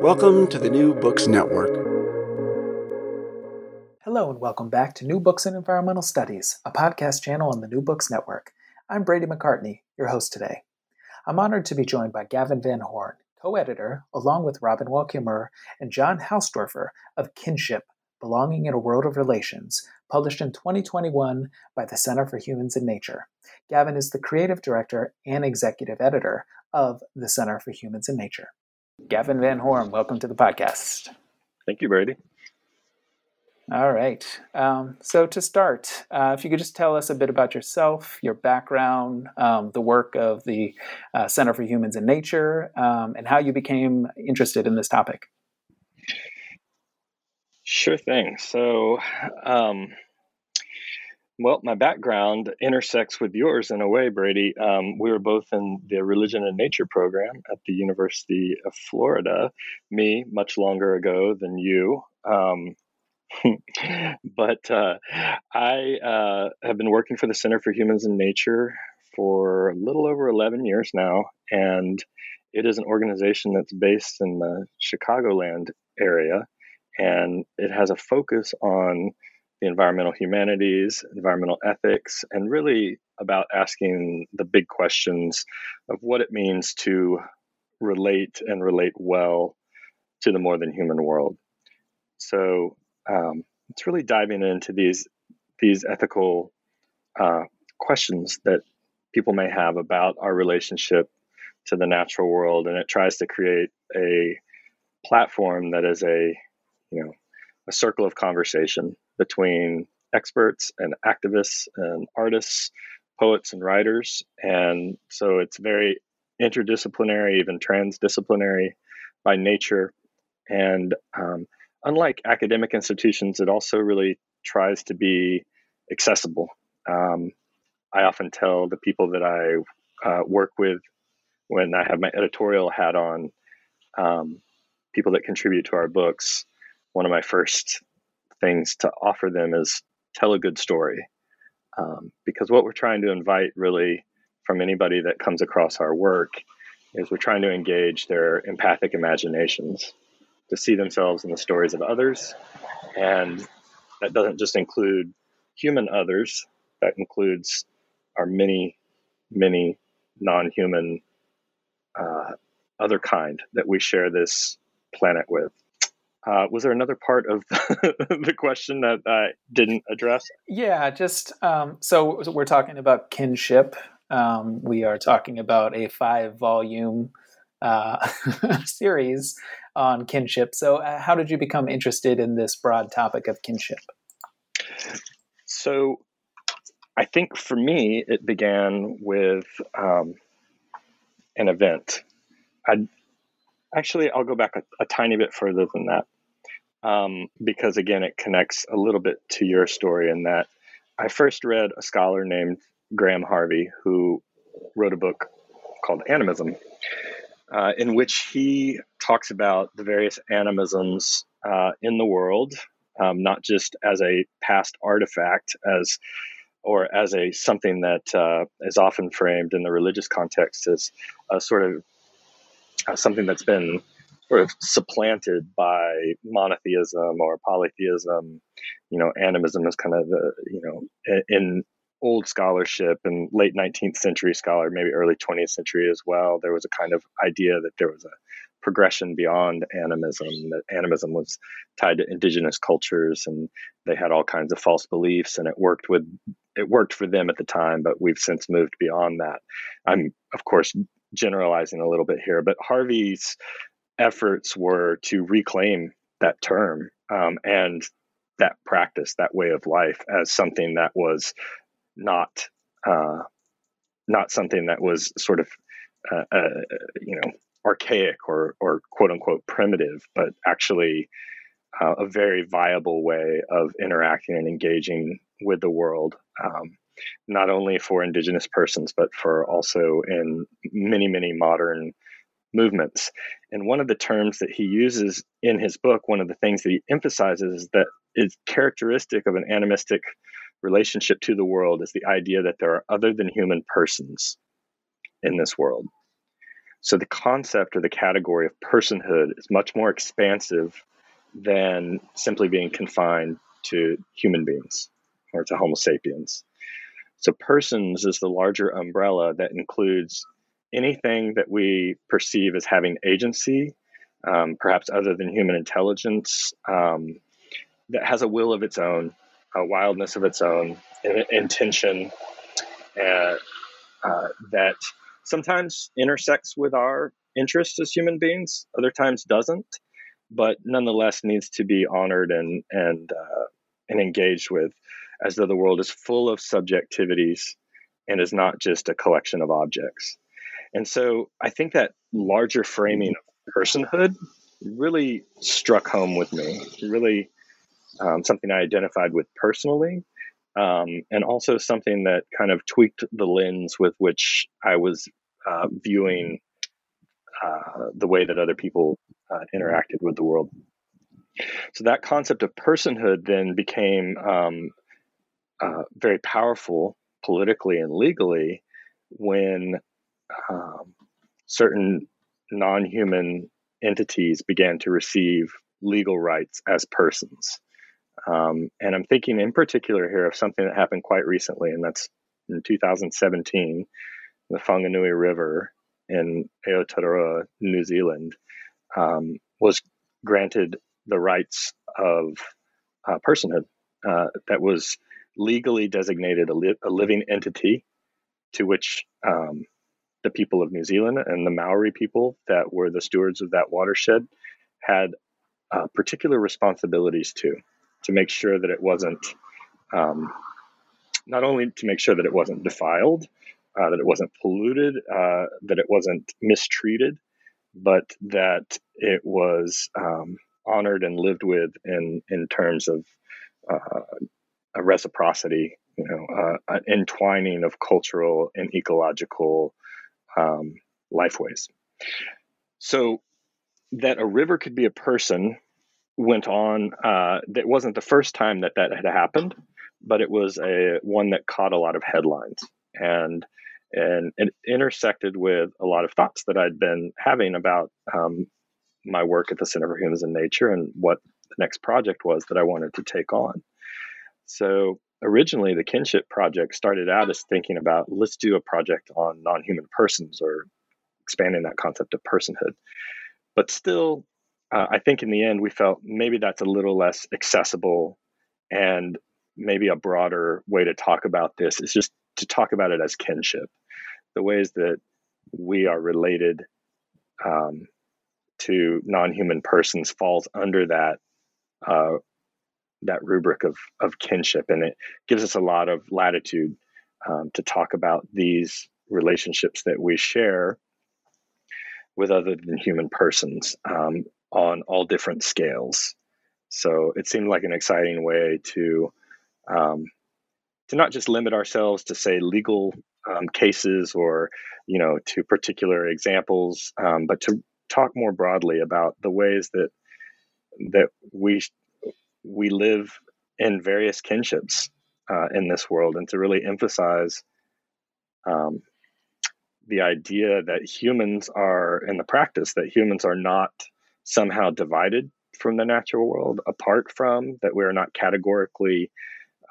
Welcome to the New Books Network. Hello, and welcome back to New Books in Environmental Studies, a podcast channel on the New Books Network. I'm Brady McCartney, your host today. I'm honored to be joined by Gavin Van Horn, co editor, along with Robin Wall Kimmerer and John Hausdoerffer of Kinship Belonging in a World of Relations, published in 2021 by the Center for Humans and Nature. Gavin is the creative director and executive editor of the Center for Humans and Nature. Gavin Van Horn, welcome to the podcast. Thank you, Brady. All right. Um, so to start, uh, if you could just tell us a bit about yourself, your background, um, the work of the uh, Center for Humans and Nature, um, and how you became interested in this topic. Sure thing. So, um, well, my background intersects with yours in a way, Brady. Um, we were both in the Religion and Nature program at the University of Florida. Me, much longer ago than you. Um, but uh, I uh, have been working for the Center for Humans and Nature for a little over 11 years now. And it is an organization that's based in the Chicagoland area. And it has a focus on the environmental humanities, environmental ethics, and really about asking the big questions of what it means to relate and relate well to the more than human world. So um, it's really diving into these these ethical uh, questions that people may have about our relationship to the natural world, and it tries to create a platform that is a you know a circle of conversation between experts and activists and artists, poets and writers. And so it's very interdisciplinary, even transdisciplinary by nature. And um, unlike academic institutions, it also really tries to be accessible. Um, I often tell the people that I uh, work with when I have my editorial hat on, um, people that contribute to our books, one of my first things to offer them is tell a good story. Um, because what we're trying to invite really from anybody that comes across our work is we're trying to engage their empathic imaginations to see themselves in the stories of others. And that doesn't just include human others, that includes our many, many non human uh, other kind that we share this planet with. Uh, was there another part of the question that I didn't address? Yeah, just um, so, we're talking about kinship. Um, we are talking about a five volume uh, series on kinship. So, uh, how did you become interested in this broad topic of kinship? So, I think for me, it began with um, an event. I actually, I'll go back a, a tiny bit further than that um, because again, it connects a little bit to your story in that I first read a scholar named Graham Harvey who wrote a book called Animism. uh, in which he talks about the various animisms uh, in the world, um, not just as a past artifact, as or as a something that uh, is often framed in the religious context as a sort of Uh, something that's been sort of supplanted by monotheism or polytheism. You know, animism is kind of the you know in old scholarship and late 19th century scholar, maybe early 20th century as well, there was a kind of idea that there was a progression beyond animism, that animism was tied to indigenous cultures and they had all kinds of false beliefs and it worked with it worked for them at the time, but we've since moved beyond that. I'm of course generalizing a little bit here, but Harvey's efforts were to reclaim that term um, and that practice, that way of life, as something that was not uh, not something that was sort of uh, uh, you know archaic or or quote unquote primitive, but actually uh, a very viable way of interacting and engaging with the world. Um, not only for indigenous persons, but for also in many, many modern movements. And one of the terms that he uses in his book, one of the things that he emphasizes is that is characteristic of an animistic relationship to the world is the idea that there are other than human persons in this world. So the concept or the category of personhood is much more expansive than simply being confined to human beings or to Homo sapiens. So persons is the larger umbrella that includes anything that we perceive as having agency, um, perhaps other than human intelligence, um, that has a will of its own, a wildness of its own, an intention uh, uh, that sometimes intersects with our interests as human beings, other times doesn't, but nonetheless needs to be honored and and uh, and engaged with, as though the world is full of subjectivities and is not just a collection of objects. And so I think that larger framing of personhood really struck home with me. Really um, something I identified with personally, um, and also something that kind of tweaked the lens with which I was uh, viewing uh, the way that other people uh, interacted with the world. So that concept of personhood then became um, uh, very powerful politically and legally when um, certain non-human entities began to receive legal rights as persons. Um, and I'm thinking in particular here of something that happened quite recently, and that's in 2017, the Whanganui River in Aotearoa, New Zealand, um, was granted the rights of uh, personhood uh, that was legally designated a, li- a, living entity to which um, the people of New Zealand and the Maori people that were the stewards of that watershed had uh, particular responsibilities to to make sure that it wasn't um, not only to make sure that it wasn't defiled, uh, that it wasn't polluted, uh, that it wasn't mistreated, but that it was um, honored and lived with in in terms of uh, a reciprocity, you know, uh, an entwining of cultural and ecological um, lifeways. So that a river could be a person went on. Uh, that wasn't the first time that that had happened, but it was a one that caught a lot of headlines and and it intersected with a lot of thoughts that I'd been having about um, my work at the Center for Humans and Nature and what the next project was that I wanted to take on. So originally, the kinship project started out as thinking about let's do a project on non-human persons or expanding that concept of personhood, but still uh, I think in the end we felt maybe that's a little less accessible and maybe a broader way to talk about this is just to talk about it as kinship, the ways that we are related um, to non-human persons falls under that uh, that rubric of of kinship, and it gives us a lot of latitude um, to talk about these relationships that we share with other than human persons. Um, on all different scales. So it seemed like an exciting way to um, to not just limit ourselves to say legal um, cases or you know to particular examples, um, but to talk more broadly about the ways that that we we live in various kinships uh, in this world, and to really emphasize um, the idea that humans are in the practice that humans are not somehow divided from the natural world, apart from that we are not categorically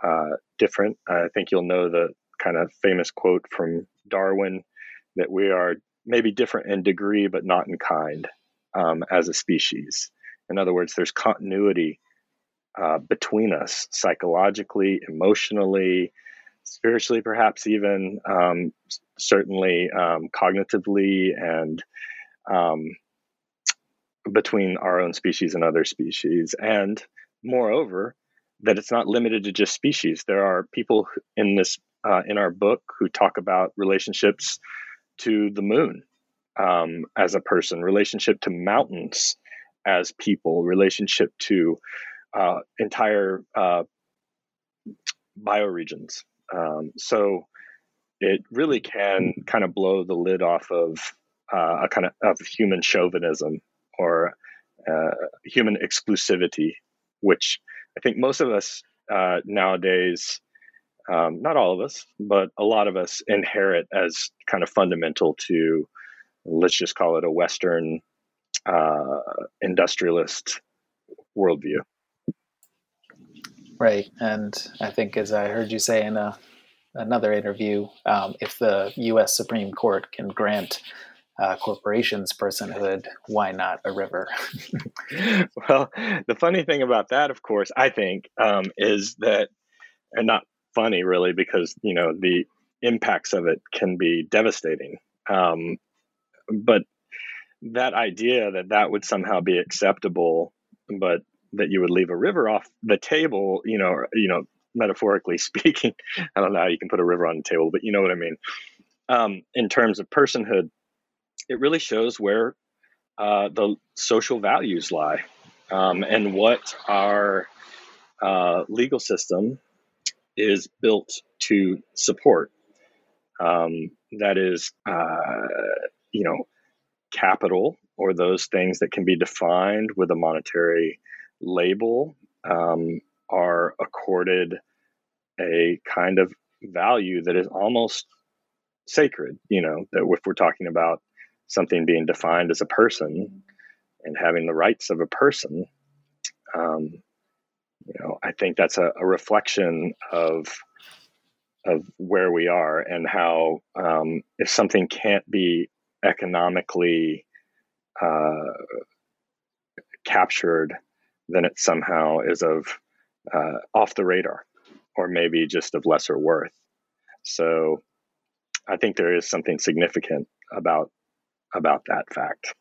uh, different. I think you'll know the kind of famous quote from Darwin that we are maybe different in degree, but not in kind um, as a species. In other words, there's continuity uh, between us psychologically, emotionally, spiritually, perhaps even um, certainly um, cognitively, and um, between our own species and other species. And moreover, that it's not limited to just species. There are people in this uh, in our book who talk about relationships to the moon um, as a person, relationship to mountains as people, relationship to uh, entire uh, bioregions. Um, so it really can kind of blow the lid off of uh, a kind of, of human chauvinism or uh, human exclusivity, which I think most of us uh, nowadays, um, not all of us, but a lot of us inherit as kind of fundamental to, let's just call it a Western uh, industrialist worldview. Right, and I think, as I heard you say in a, another interview, um, if the U.S. Supreme Court can grant uh, corporations personhood, why not a river? well, the funny thing about that, of course, I think, um, is that, and not funny really, because you know the impacts of it can be devastating. Um, but that idea that that would somehow be acceptable, but that you would leave a river off the table, you know, you know, metaphorically speaking, I don't know how you can put a river on the table, but you know what I mean. Um, in terms of personhood, it really shows where uh, the social values lie um, and what our uh, legal system is built to support. Um, that is, uh, you know, capital or those things that can be defined with a monetary label um, are accorded a kind of value that is almost sacred. You know, that if we're talking about something being defined as a person and having the rights of a person, um, you know, I think that's a, a, reflection of of where we are and how um, if something can't be economically uh, captured, then it somehow is of uh, off the radar, or maybe just of lesser worth. So, I think there is something significant about about that fact.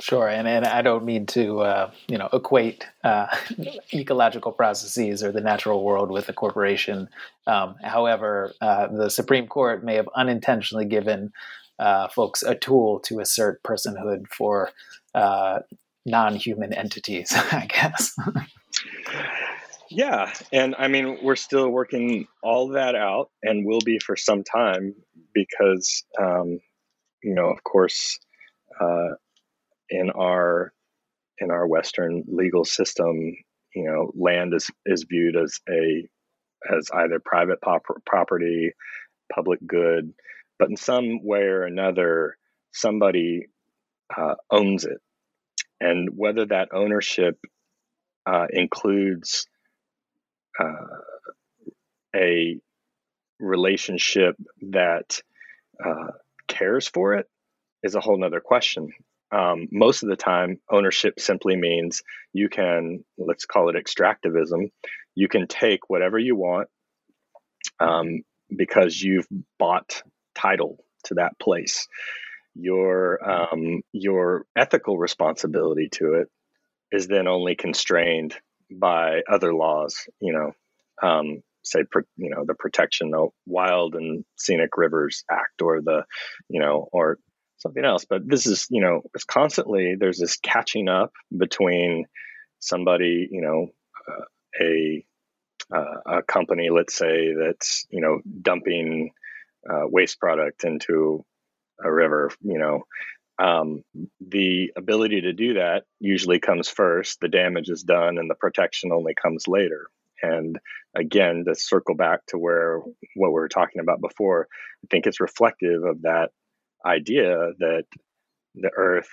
Sure, and, and I don't mean to uh, you know equate uh, ecological processes or the natural world with a corporation. Um, however, uh, the Supreme Court may have unintentionally given uh, folks a tool to assert personhood for uh, non-human entities. I guess. yeah, and I mean we're still working all that out, and will be for some time because um, you know, of course, uh, in our in our Western legal system, you know, land is is viewed as a as either private pop- property, public good, but in some way or another, somebody uh, owns it, and whether that ownership uh, includes uh, a relationship that uh, cares for it is a whole nother question. Um, most of the time, ownership simply means you can, let's call it extractivism, you can take whatever you want um, because you've bought title to that place. Your um, your ethical responsibility to it is then only constrained by other laws. You know, um, say you know the protection of wild and scenic rivers act or the you know or something else but this is you know it's constantly there's this catching up between somebody you know uh, a uh, a company let's say that's you know dumping uh, waste product into a river, you know, um, the ability to do that usually comes first. The damage is done, and the protection only comes later. And again, to circle back to where what we were talking about before, I think it's reflective of that idea that the earth,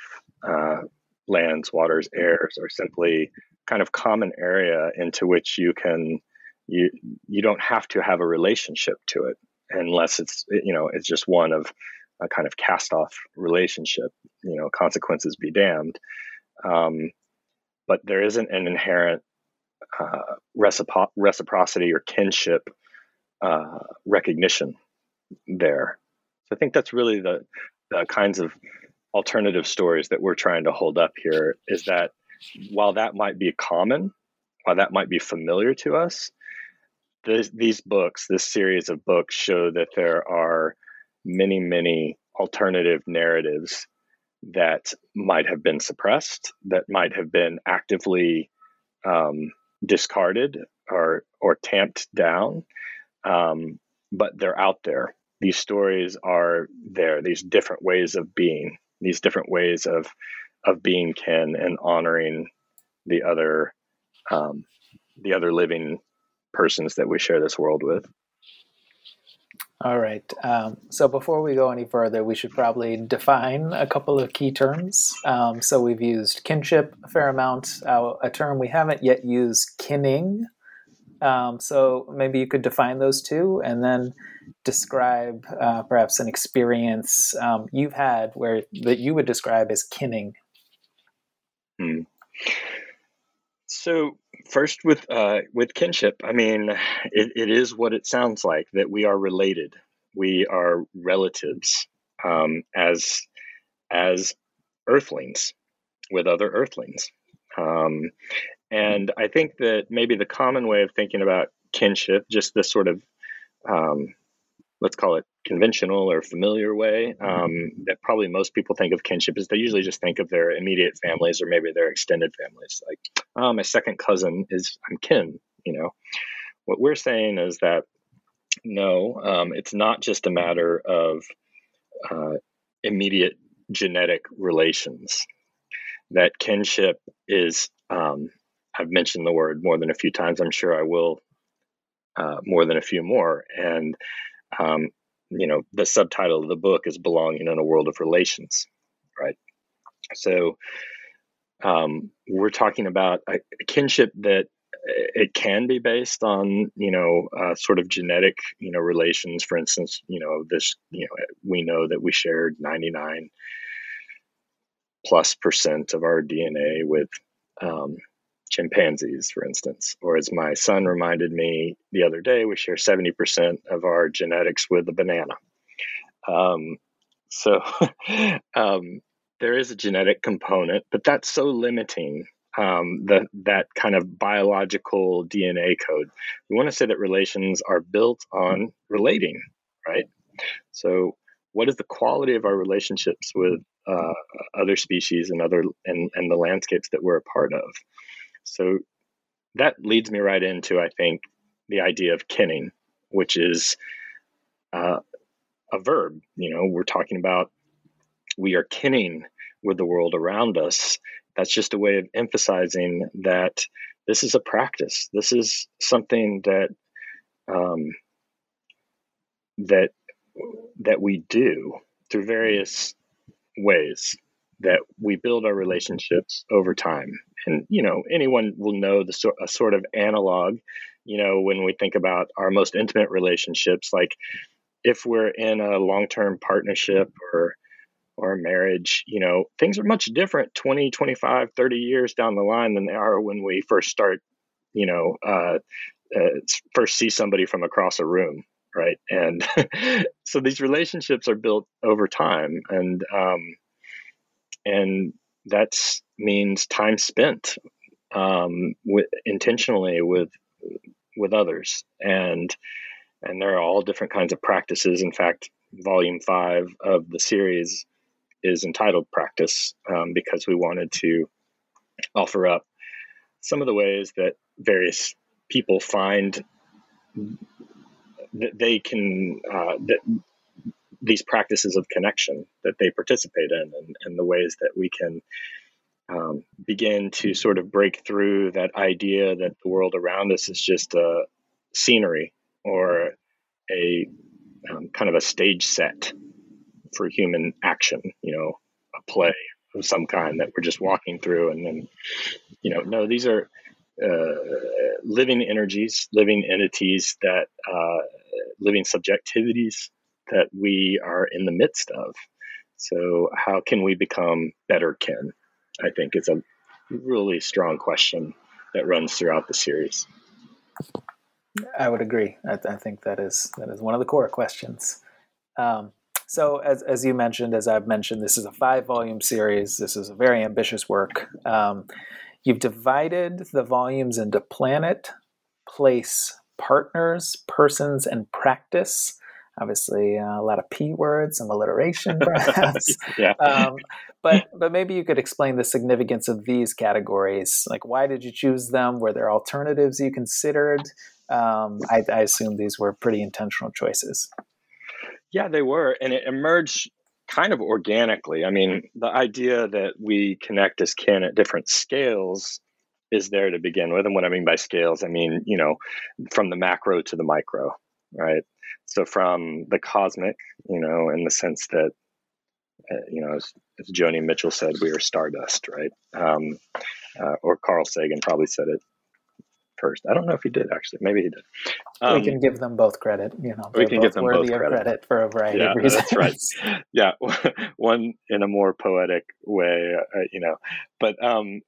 uh, lands, waters, airs are simply kind of common area into which you can you you don't have to have a relationship to it unless it's you know it's just one of a kind of cast off relationship you know consequences be damned. Um, but there isn't an inherent uh, recipro- reciprocity or kinship uh, recognition there. So i think that's really the, the kinds of alternative stories that we're trying to hold up here is that while that might be common while that might be familiar to us this, these books, this series of books, show that there are many, many alternative narratives that might have been suppressed, that might have been actively um, discarded or or tamped down, um, but they're out there. These stories are there. These different ways of being, these different ways of of being kin and honoring the other um, the other living persons that we share this world with. All right. Um, so before we go any further, we should probably define a couple of key terms. Um, so we've used kinship a fair amount, uh, a term we haven't yet used, kinning. Um, so maybe you could define those two and then describe uh, perhaps an experience um, you've had where that you would describe as kinning. Hmm. So first with uh, with kinship, I mean, it, it is what it sounds like that we are related. We are relatives um, as as earthlings with other earthlings. Um, and I think that maybe the common way of thinking about kinship, just this sort of um, let's call it conventional or familiar way mm-hmm. um, that probably most people think of kinship is they usually just think of their immediate families or maybe their extended families like oh my second cousin is i'm kin you know what we're saying is that no um, it's not just a matter of uh, immediate genetic relations that kinship is um, i've mentioned the word more than a few times i'm sure i will uh, more than a few more and um, you know, the subtitle of the book is Belonging in a World of Relations, right? So um, we're talking about a, a kinship that uh, it can be based on you know uh, sort of genetic you know relations for instance you know this you know we know that we shared 99 plus percent of our dna with um, chimpanzees, for instance. Or as my son reminded me the other day, we share 70% of our genetics with a banana. Um, so um, there is a genetic component, but that's so limiting. Um, the, that kind of biological DNA code. We want to say that relations are built on relating, right? So, what is the quality of our relationships with uh, other species and other and, and the landscapes that we're a part of? So that leads me right into, I think, the idea of kinning, which is uh, a verb. You know, we're talking about we are kinning with the world around us. That's just a way of emphasizing that this is a practice. This is something that um, that that we do through various ways that we build our relationships over time and you know anyone will know the sort a sort of analog you know when we think about our most intimate relationships. Like if we're in a long-term partnership or or marriage you know things are much different 20 25 30 years down the line than they are when we first start you know uh, uh, first see somebody from across a room right? And so these relationships are built over time and um, and that means time spent um, with, intentionally with with others. And and there are all different kinds of practices. In fact volume five of the series is entitled practice um, because we wanted to offer up some of the ways that various people find that they can uh, that these practices of connection that they participate in and, and the ways that we can um, begin to sort of break through that idea that the world around us is just a scenery or a um, kind of a stage set for human action, you know, a play of some kind that we're just walking through. And then, you know, no, these are uh, living energies, living entities that, uh, living subjectivities that we are in the midst of. So, how can we become better kin? I think is a really strong question that runs throughout the series. I would agree. I, I think that is that is one of the core questions. Um, so, as, as you mentioned, as I've mentioned, this is a five volume series. This is a very ambitious work. Um, you've divided the volumes into planet, place, partners, persons, and practice. Obviously, uh, a lot of p words, some alliteration, perhaps. yeah. Um, but but maybe you could explain the significance of these categories. Like, why did you choose them? Were there alternatives you considered? Um, I, I assume these were pretty intentional choices. Yeah, they were, and it emerged kind of organically. I mean, the idea that we connect as kin at different scales is there to begin with. And what I mean by scales, I mean, you know, from the macro to the micro, right? So from the cosmic, you know, in the sense that, uh, you know, as, as Joni Mitchell said, we are stardust, right? Um, uh, or Carl Sagan probably said it first. I don't know if he did actually. Maybe he did. Um, we can give them both credit. You know, we can give them worthy both credit. credit. for a variety yeah, of reasons. That's right. Yeah, one in a more poetic way, uh, you know, but um,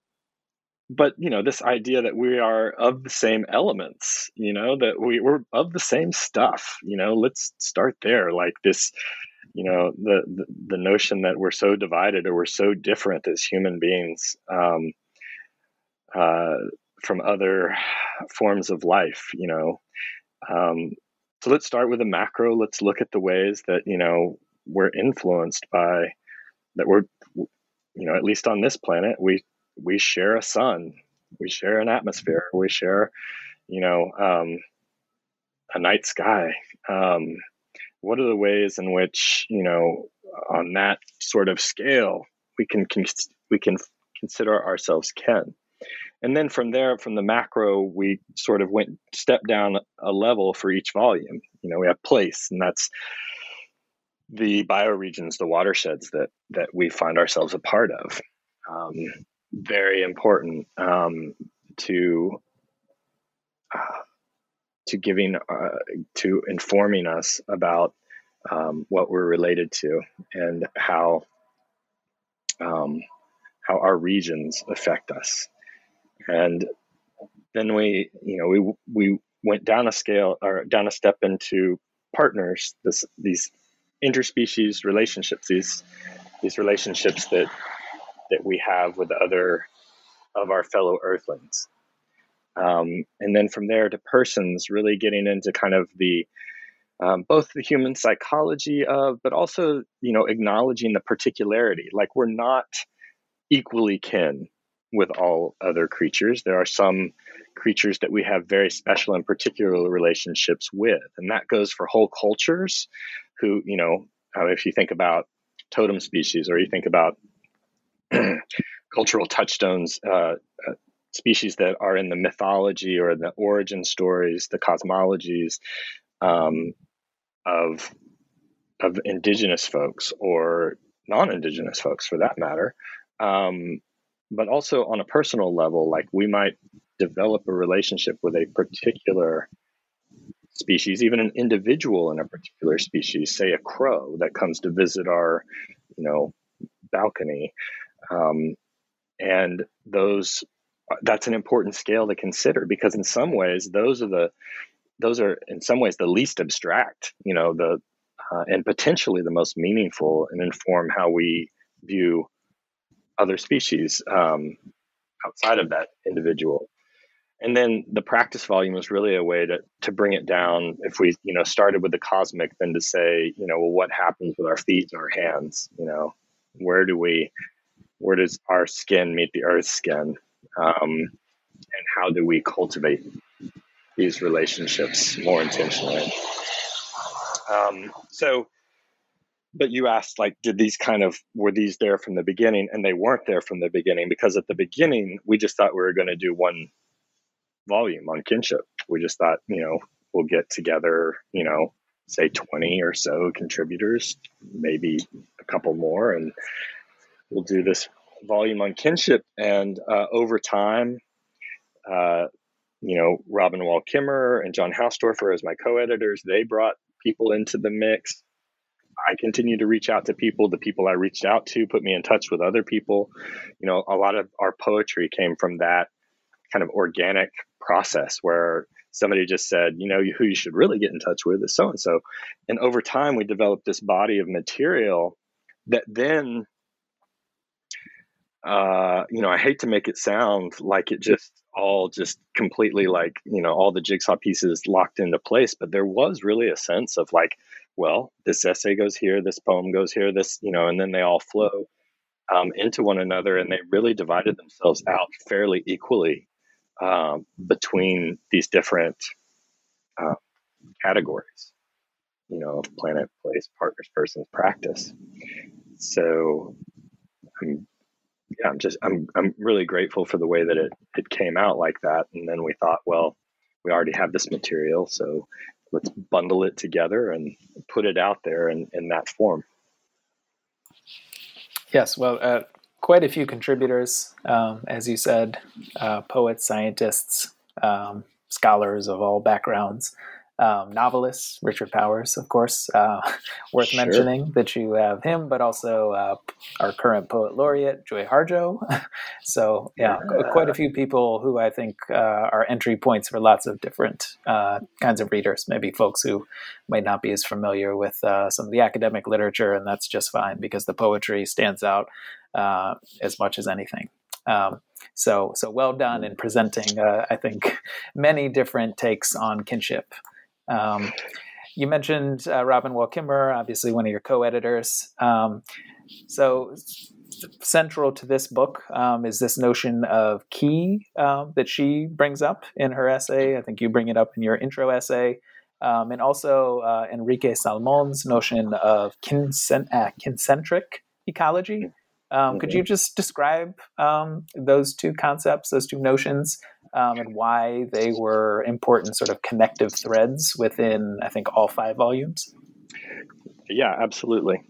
but you know, this idea that we are of the same elements, you know, that we, we're of the same stuff. You know, let's start there. Like this you know the, the, the notion that we're so divided or we're so different as human beings um, uh, from other forms of life you know um, so let's start with the macro let's look at the ways that you know we're influenced by that we're you know at least on this planet we we share a sun we share an atmosphere we share you know um, a night sky um, what are the ways in which you know on that sort of scale we can we can consider ourselves kin and then from there, from the macro, we sort of went step down a level for each volume. You know, we have place, and that's the bioregions, the watersheds that that we find ourselves a part of. Um, very important um, to uh, to giving uh, to informing us about um, what we're related to and how um, how our regions affect us. And then we you know we we went down a scale or down a step into partners this these interspecies relationships these these relationships that that we have with other of our fellow earthlings um, and then from there to persons really getting into kind of the um, both the human psychology of but also you know acknowledging the particularity like we're not equally kin with all other creatures. There are some creatures that we have very special and particular relationships with, and that goes for whole cultures. Who, you know, uh, if you think about totem species or you think about cultural touchstones, uh, uh, species that are in the mythology or the origin stories, the cosmologies um, of of indigenous folks or non-indigenous folks, for that matter. Um, but also on a personal level, like we might develop a relationship with a particular species, even an individual in a particular species, say a crow that comes to visit our, you know, balcony. Um, and those that's an important scale to consider because in some ways those are the those are in some ways the least abstract you know the uh, and potentially the most meaningful and inform how we view other species um, outside of that individual. And then the practice volume was really a way to, to bring it down. If we, you know, started with the cosmic, then to say, you know, well, what happens with our feet and our hands? You know, where do we, where does our skin meet the earth's skin? Um, and how do we cultivate these relationships more intentionally? Um, so but you asked like did these kind of were these there from the beginning and they weren't there from the beginning because at the beginning we just thought we were going to do one volume on kinship we just thought you know we'll get together you know say 20 or so contributors maybe a couple more and we'll do this volume on kinship and uh, over time uh, you know robin wall kimmerer and john hausdoerffer as my co-editors they brought people into the mix I continue to reach out to people. The people I reached out to put me in touch with other people. You know, a lot of our poetry came from that kind of organic process where somebody just said, you know, who you should really get in touch with is so and so. And over time, we developed this body of material that then, uh, you know, I hate to make it sound like it just all just completely like, you know, all the jigsaw pieces locked into place, but there was really a sense of like, well, this essay goes here, this poem goes here, this, you know, and then they all flow um, into one another and they really divided themselves out fairly equally um, between these different uh, categories, you know, planet, place, partners, persons, practice. So I'm, yeah, I'm just, I'm, I'm really grateful for the way that it, it came out like that. And then we thought, well, we already have this material, so let's bundle it together and put it out there in, in that form. Yes, well, uh, quite a few contributors, um, as you said, uh, poets, scientists, um, scholars of all backgrounds um, novelist, Richard Powers, of course, uh, worth sure. mentioning that you have him, but also uh, our current poet laureate, Joy Harjo. so, yeah, yeah, quite a few people who I think uh, are entry points for lots of different uh, kinds of readers, maybe folks who might not be as familiar with uh, some of the academic literature, and that's just fine because the poetry stands out uh, as much as anything. Um, so, so well done in presenting, I think, many different takes on kinship. Um, you mentioned uh, Robin Wall Kimmerer, obviously one of your co-editors. Um, so central to this book um, is this notion of ki um, that she brings up in her essay. I think you bring it up in your intro essay. Um, and also uh, Enrique Salmon's notion of uh, kincentric ecology. Um, could you just describe um, those two concepts, those two notions, um, and why they were important sort of connective threads within, I think, all five volumes? Yeah, absolutely.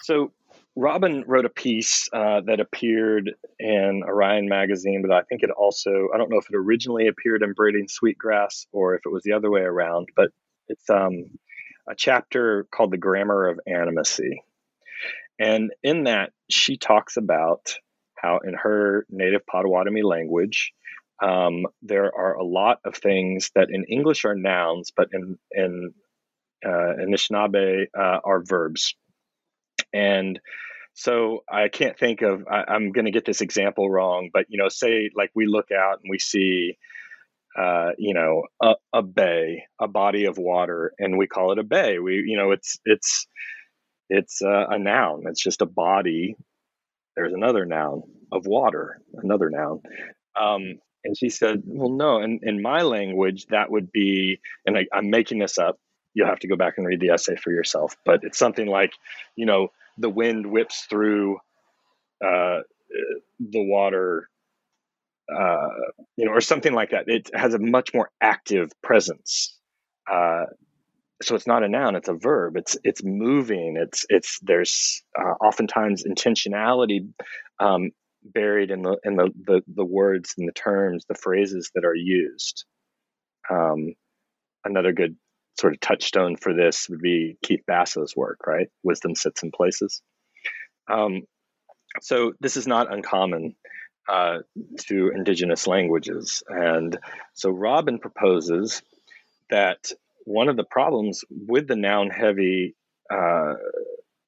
So, Robin wrote a piece uh, that appeared in Orion magazine, but I think it also, I don't know if it originally appeared in Braiding Sweetgrass or if it was the other way around, but it's um, a chapter called The Grammar of Animacy. And in that, she talks about how in her native Potawatomi language, um, there are a lot of things that in English are nouns, but in in uh, Anishinaabe uh, are verbs. And so I can't think of. I, am going to get this example wrong, but you know, say like we look out and we see, uh, you know, a, a bay, a body of water, and we call it a bay. We, you know, it's it's it's uh, a noun. It's just a body. There's another noun of water, another noun. Um, and she said, Well, no, in, in my language, that would be, and I, I'm making this up. You'll have to go back and read the essay for yourself. But it's something like, you know, the wind whips through uh, the water, uh, you know, or something like that. It has a much more active presence. Uh, so it's not a noun it's a verb it's it's moving it's it's there's uh, oftentimes intentionality um, buried in the in the, the the words and the terms the phrases that are used. Um, another good sort of touchstone for this would be keith basso's work right? Wisdom sits in places. Um, so this is not uncommon uh, to indigenous languages. And so robin proposes that one of the problems with the noun heavy uh,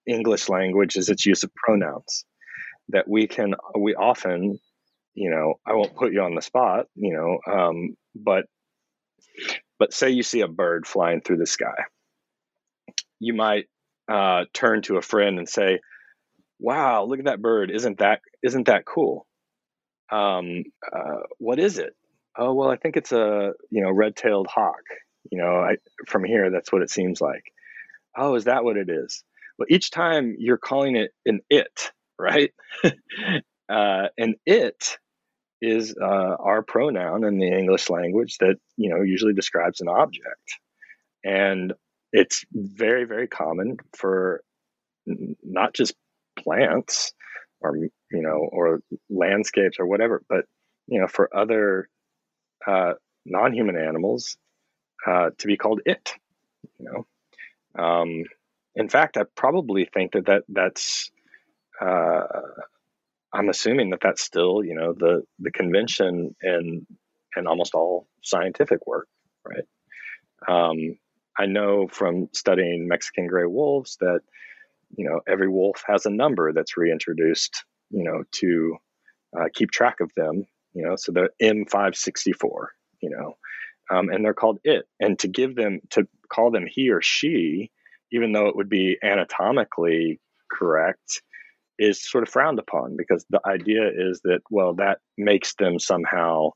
English language is its use of pronouns. That we can, we often, you know, I won't put you on the spot, you know, um, but, but say you see a bird flying through the sky, you might uh, turn to a friend and say, "Wow, look at that bird! Isn't that isn't that cool? Um, uh, what is it? Oh, well, I think it's a you know red-tailed hawk." You know, I, from here, that's what it seems like. Oh, is that what it is? Well, each time you're calling it an it, right? uh, and it is uh, our pronoun in the English language that you know usually describes an object, and it's very very common for not just plants or you know or landscapes or whatever, but you know for other uh, non-human animals uh, to be called it. You know, um, in fact, I probably think that that that's uh, I'm assuming that that's still, you know, the the convention in in almost all scientific work, right? Um, I know from studying Mexican gray wolves that you know every wolf has a number that's reintroduced, you know, to uh, keep track of them. You know, so the M564, you know, um, and they're called it. And to give them to call them he or she, even though it would be anatomically correct, is sort of frowned upon because the idea is that well that makes them somehow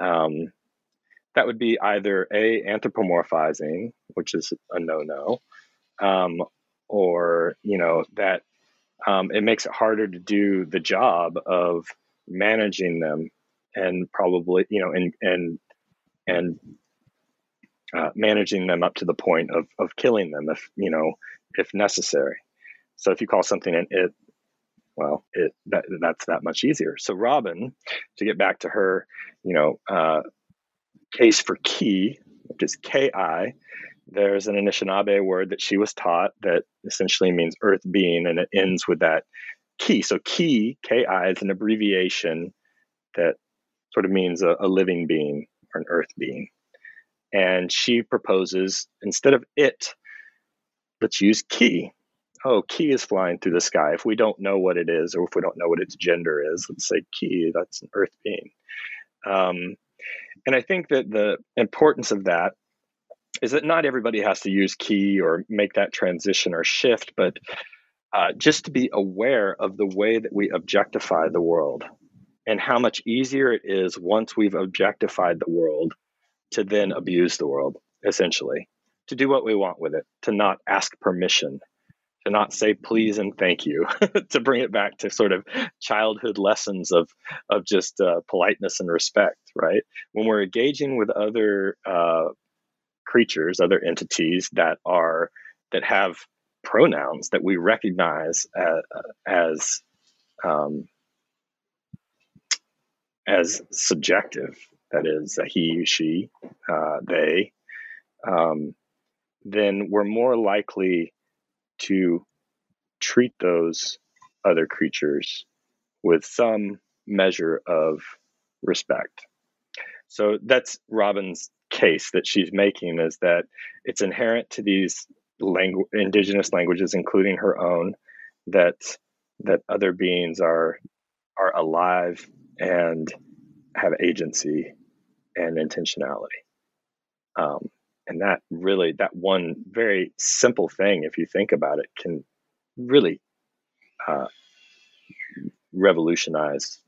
um, that would be either a anthropomorphizing which is a no-no um, or you know that um, it makes it harder to do the job of managing them and probably you know and and and uh, managing them up to the point of of killing them if you know if necessary. So if you call something an it well, it that, that's that much easier. So Robin, to get back to her, you know, uh, case for key, which is ki. There's an Anishinaabe word that she was taught that essentially means earth being, and it ends with that key. So key, ki, is an abbreviation that sort of means a, a living being or an earth being. And she proposes instead of it, let's use key oh, key is flying through the sky. If we don't know what it is, or if we don't know what its gender is, let's say key, that's an earth being. Um, and I think that the importance of that is that not everybody has to use key or make that transition or shift, but uh, just to be aware of the way that we objectify the world and how much easier it is once we've objectified the world to then abuse the world, essentially, to do what we want with it, to not ask permission not say please and thank you to bring it back to sort of childhood lessons of of just uh, politeness and respect right? When we're engaging with other uh, creatures other entities that are that have pronouns that we recognize as, as um, as subjective that is a he she uh, they um, then we're more likely to treat those other creatures with some measure of respect. So that's Robin's case that she's making is that it's inherent to these langu- indigenous languages, including her own, that that other beings are are alive and have agency and intentionality. Um, and that really that one very simple thing if you think about it can really uh, revolutionize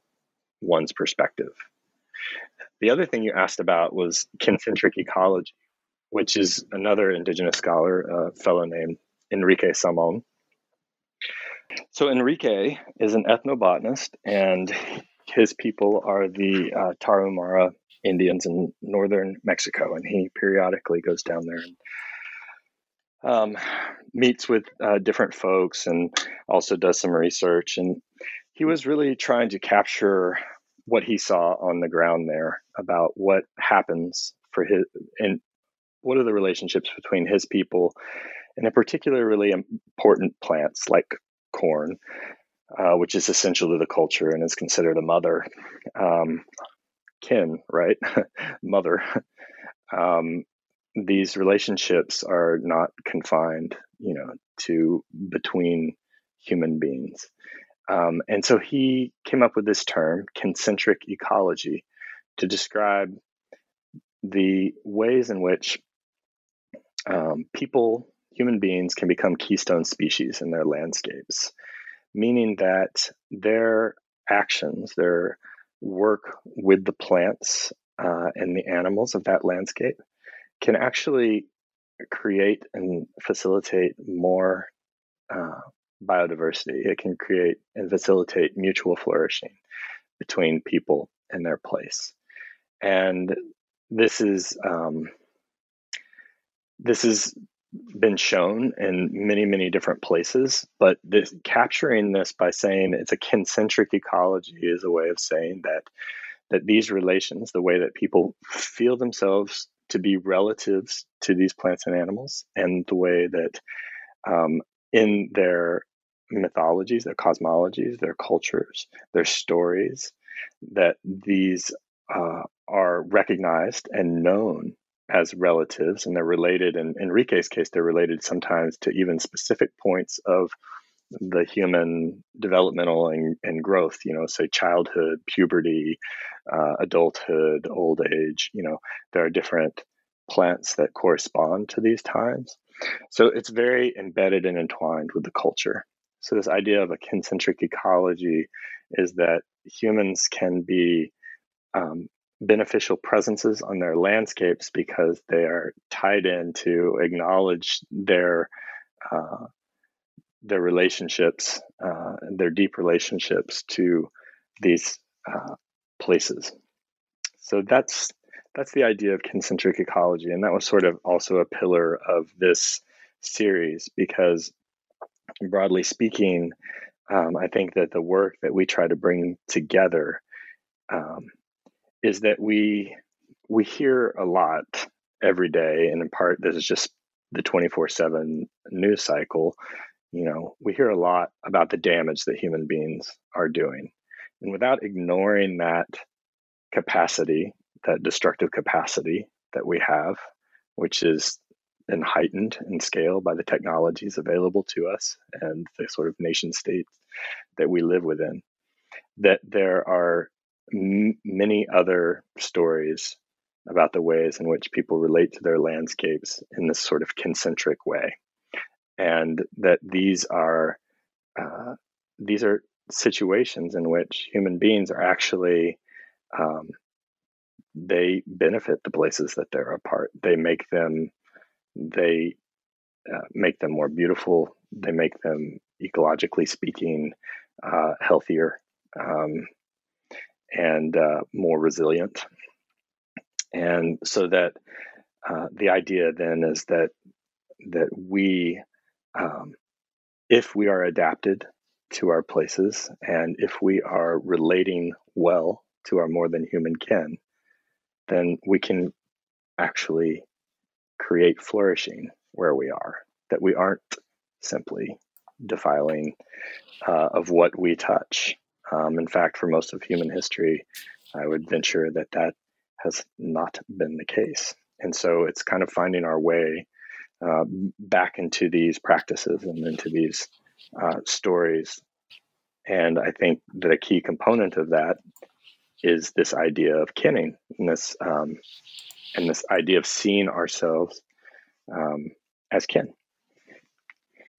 one's perspective. The other thing you asked about was concentric ecology which is another indigenous scholar a fellow named enrique salmon. So enrique is an ethnobotanist and his people are the uh, tarahumara Indians in northern Mexico, and he periodically goes down there and um, meets with uh, different folks and also does some research. And he was really trying to capture what he saw on the ground there about what happens for his and what are the relationships between his people and in particular really important plants like corn uh, which is essential to the culture and is considered a mother um, kin, right? Mother. Um, these relationships are not confined, you know, to between human beings. Um, and so he came up with this term, concentric ecology, to describe the ways in which um, people, human beings, can become keystone species in their landscapes, meaning that their actions, their work with the plants uh, and the animals of that landscape can actually create and facilitate more uh, biodiversity. It can create and facilitate mutual flourishing between people and their place. And this is um, this has been shown in many many different places. But this, capturing this by saying it's a concentric ecology is a way of saying that that these relations, the way that people feel themselves to be relatives to these plants and animals, and the way that um, in their mythologies, their cosmologies, their cultures, their stories, that these uh, are recognized and known as relatives, and they're related. In Enrique's case, they're related sometimes to even specific points of the human developmental and, and growth. You know, say childhood, puberty, uh, adulthood, old age. You know, there are different plants that correspond to these times. So it's very embedded and entwined with the culture. So this idea of a concentric ecology is that humans can be um, beneficial presences on their landscapes because they are tied in to acknowledge their uh, their relationships, uh, their deep relationships to these uh, places. So that's that's the idea of concentric ecology, and that was sort of also a pillar of this series because, broadly speaking, um, I think that the work that we try to bring together um, is that we we hear a lot every day, and in part, this is just the twenty four seven news cycle. You know, we hear a lot about the damage that human beings are doing, and without ignoring that capacity, that destructive capacity that we have, which is been heightened in scale by the technologies available to us and the sort of nation states that we live within. That there are m- many other stories about the ways in which people relate to their landscapes in this sort of concentric way, and that these are uh, these are situations in which human beings are actually um, they benefit the places that they're a part. They make them they uh, make them more beautiful. They make them ecologically speaking uh, healthier. Um, and uh, more resilient. And so that uh, the idea then is that that we, um, if we are adapted to our places, and if we are relating well to our more than human kin, then we can actually create flourishing where we are. That we aren't simply defiling uh, of what we touch, um, in fact, for most of human history, I would venture that that has not been the case. And so it's kind of finding our way uh, back into these practices and into these uh, stories. And I think that a key component of that is this idea of kinning and this um, and this idea of seeing ourselves um, as kin.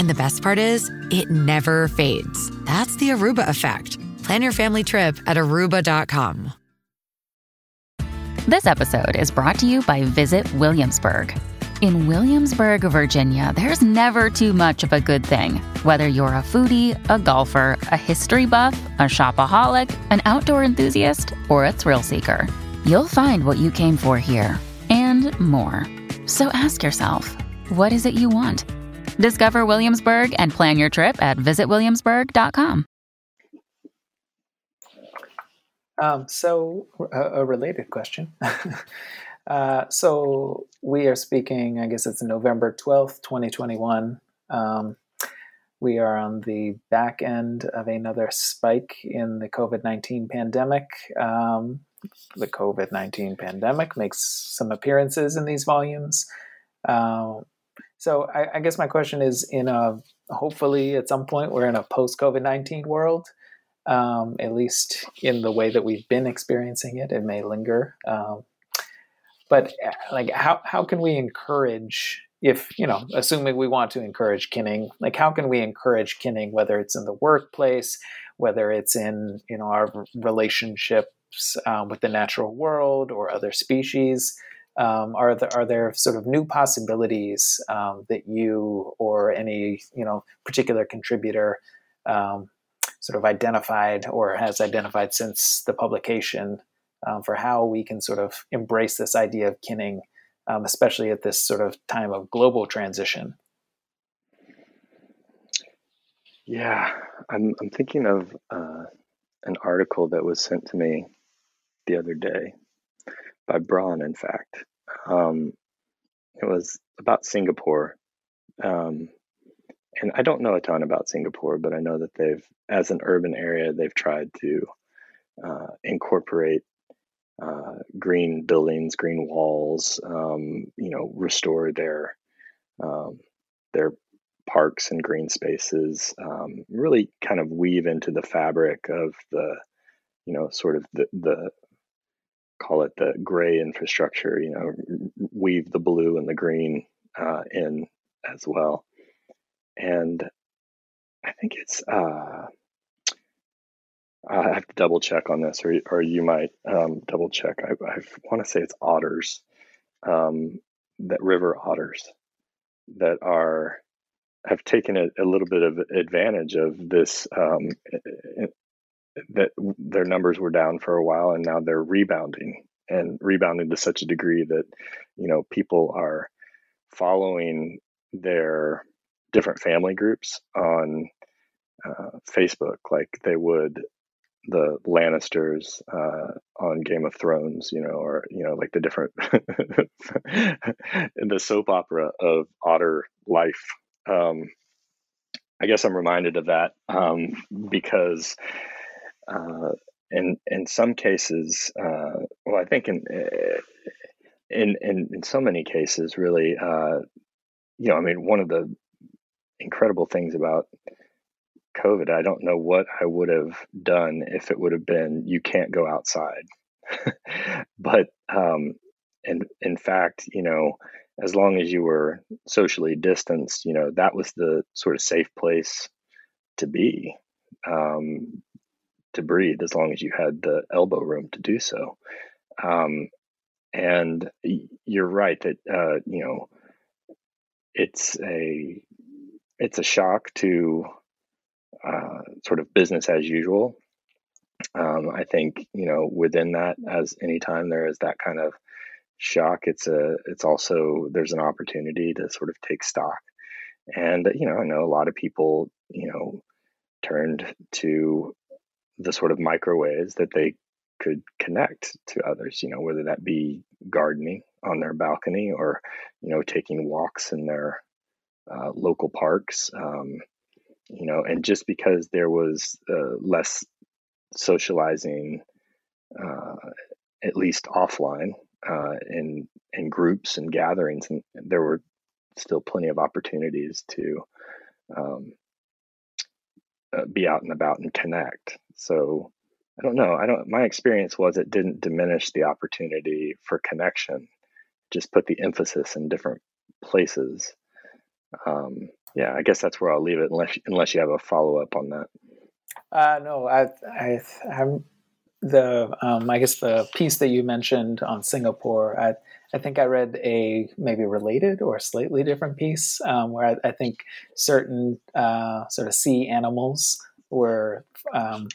And the best part is, it never fades. That's the Aruba effect. Plan your family trip at aruba.com. This episode is brought to you by Visit Williamsburg. In Williamsburg, Virginia, there's never too much of a good thing. Whether you're a foodie, a golfer, a history buff, a shopaholic, an outdoor enthusiast, or a thrill seeker, you'll find what you came for here and more. So ask yourself, what is it you want? Discover Williamsburg and plan your trip at visitwilliamsburg.com. Um, so, a, a related question. uh, so, we are speaking, I guess it's November 12th, 2021. Um, we are on the back end of another spike in the COVID 19 pandemic. Um, the COVID 19 pandemic makes some appearances in these volumes. Uh, so, I, I guess my question is in a hopefully at some point we're in a post COVID 19 world um, at least in the way that we've been experiencing it. It may linger. Um, but uh, like, how, how can we encourage, if, you know, assuming we want to encourage kinning, like, how can we encourage kinning, whether it's in the workplace, whether it's in, you know, our relationships um, with the natural world or other species? Um, are there are there sort of new possibilities um, that you or any you know particular contributor um, sort of identified or has identified since the publication um, for how we can sort of embrace this idea of kinning, um, especially at this sort of time of global transition. Yeah, I'm, I'm thinking of uh, an article that was sent to me the other day by Braun, in fact. Um, it was about Singapore. Um, and I don't know a ton about Singapore, but I know that they've, as an urban area, they've tried to uh, incorporate uh, green buildings, green walls, um, you know, restore their um, their parks and green spaces, um, really kind of weave into the fabric of the, you know, sort of the, the call it the gray infrastructure, you know, weave the blue and the green uh, in as well and I think it's uh, I have to double check on this, or or you might um, double check. I, I want to say it's otters, um, that river otters, that are have taken a, a little bit of advantage of this. Um, that their numbers were down for a while, and now they're rebounding and rebounding to such a degree that you know people are following their different family groups on uh, Facebook, like they would the Lannisters uh, on Game of Thrones, you know, or you know, like the different the soap opera of otter life. Um, I guess I'm reminded of that um, because uh, in in some cases, uh, well, I think in in in in so many cases, really, uh, you know, I mean, one of the incredible things about COVID. I don't know what I would have done if it would have been you can't go outside. but um, in in fact, you know, as long as you were socially distanced, you know, that was the sort of safe place to be, um, to breathe, as long as you had the elbow room to do so. Um, and you're right that uh, you know it's a it's a shock to uh, sort of business as usual. Um, I think you know within that, as anytime there is that kind of shock, it's a it's also there's an opportunity to sort of take stock. And you know, I know a lot of people you know turned to the sort of microways that they could connect to others. You know, whether that be gardening on their balcony or you know taking walks in their uh, local parks. Um, you know, and just because there was uh, less socializing, uh, at least offline, uh, in in groups and gatherings, and there were still plenty of opportunities to um, uh, be out and about and connect. So I don't know. I don't. My experience was it didn't diminish the opportunity for connection. Just put the emphasis in different places um, yeah, I guess that's where I'll leave it unless unless you have a follow up on that. Uh, no, I, I, I'm, the um, I guess the piece that you mentioned on Singapore, I, I think I read a maybe related or slightly different piece um, where I, I, think certain uh, sort of sea animals were um,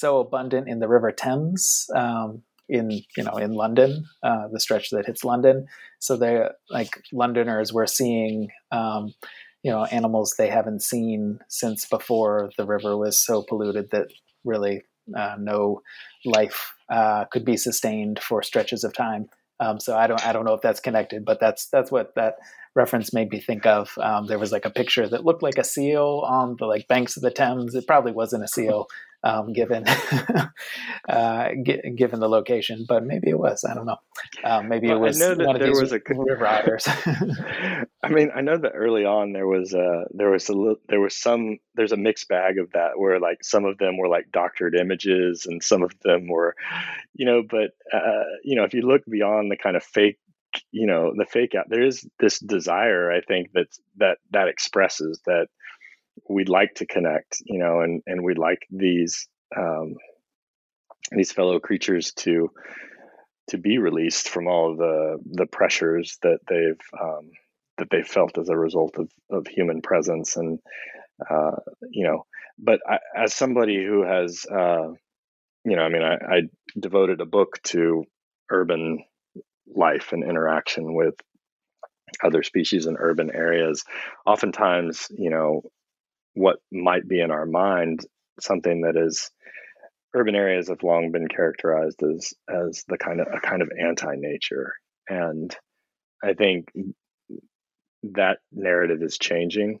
so abundant in the River Thames um, in you know in London, uh, the stretch that hits London. So they like Londoners were seeing um, you know animals they haven't seen since before the river was so polluted that really uh, no life uh, could be sustained for stretches of time. Um, so I don't I don't know if that's connected, but that's that's what that reference made me think of. Um, there was like a picture that looked like a seal on the like banks of the Thames. It probably wasn't a seal, um, given uh, g- given the location, but maybe it was. I don't know. Um, maybe well, it was. I know that there was a river otters. I mean, I know that early on there was a there was a there was some there's a mixed bag of that where like some of them were like doctored images and some of them were, you know, but uh, you know if you look beyond the kind of fake you know the fake out there is this desire i think that that that expresses that we'd like to connect, you know, and and we'd like these um, these fellow creatures to to be released from all the the pressures that they've um, that they've felt as a result of of human presence and uh, you know but I, as somebody who has uh, you know i mean I, I devoted a book to urban life and interaction with other species in urban areas oftentimes you know what might be in our mind something that is urban areas have long been characterized as as the kind of a kind of anti-nature. And i think that narrative is changing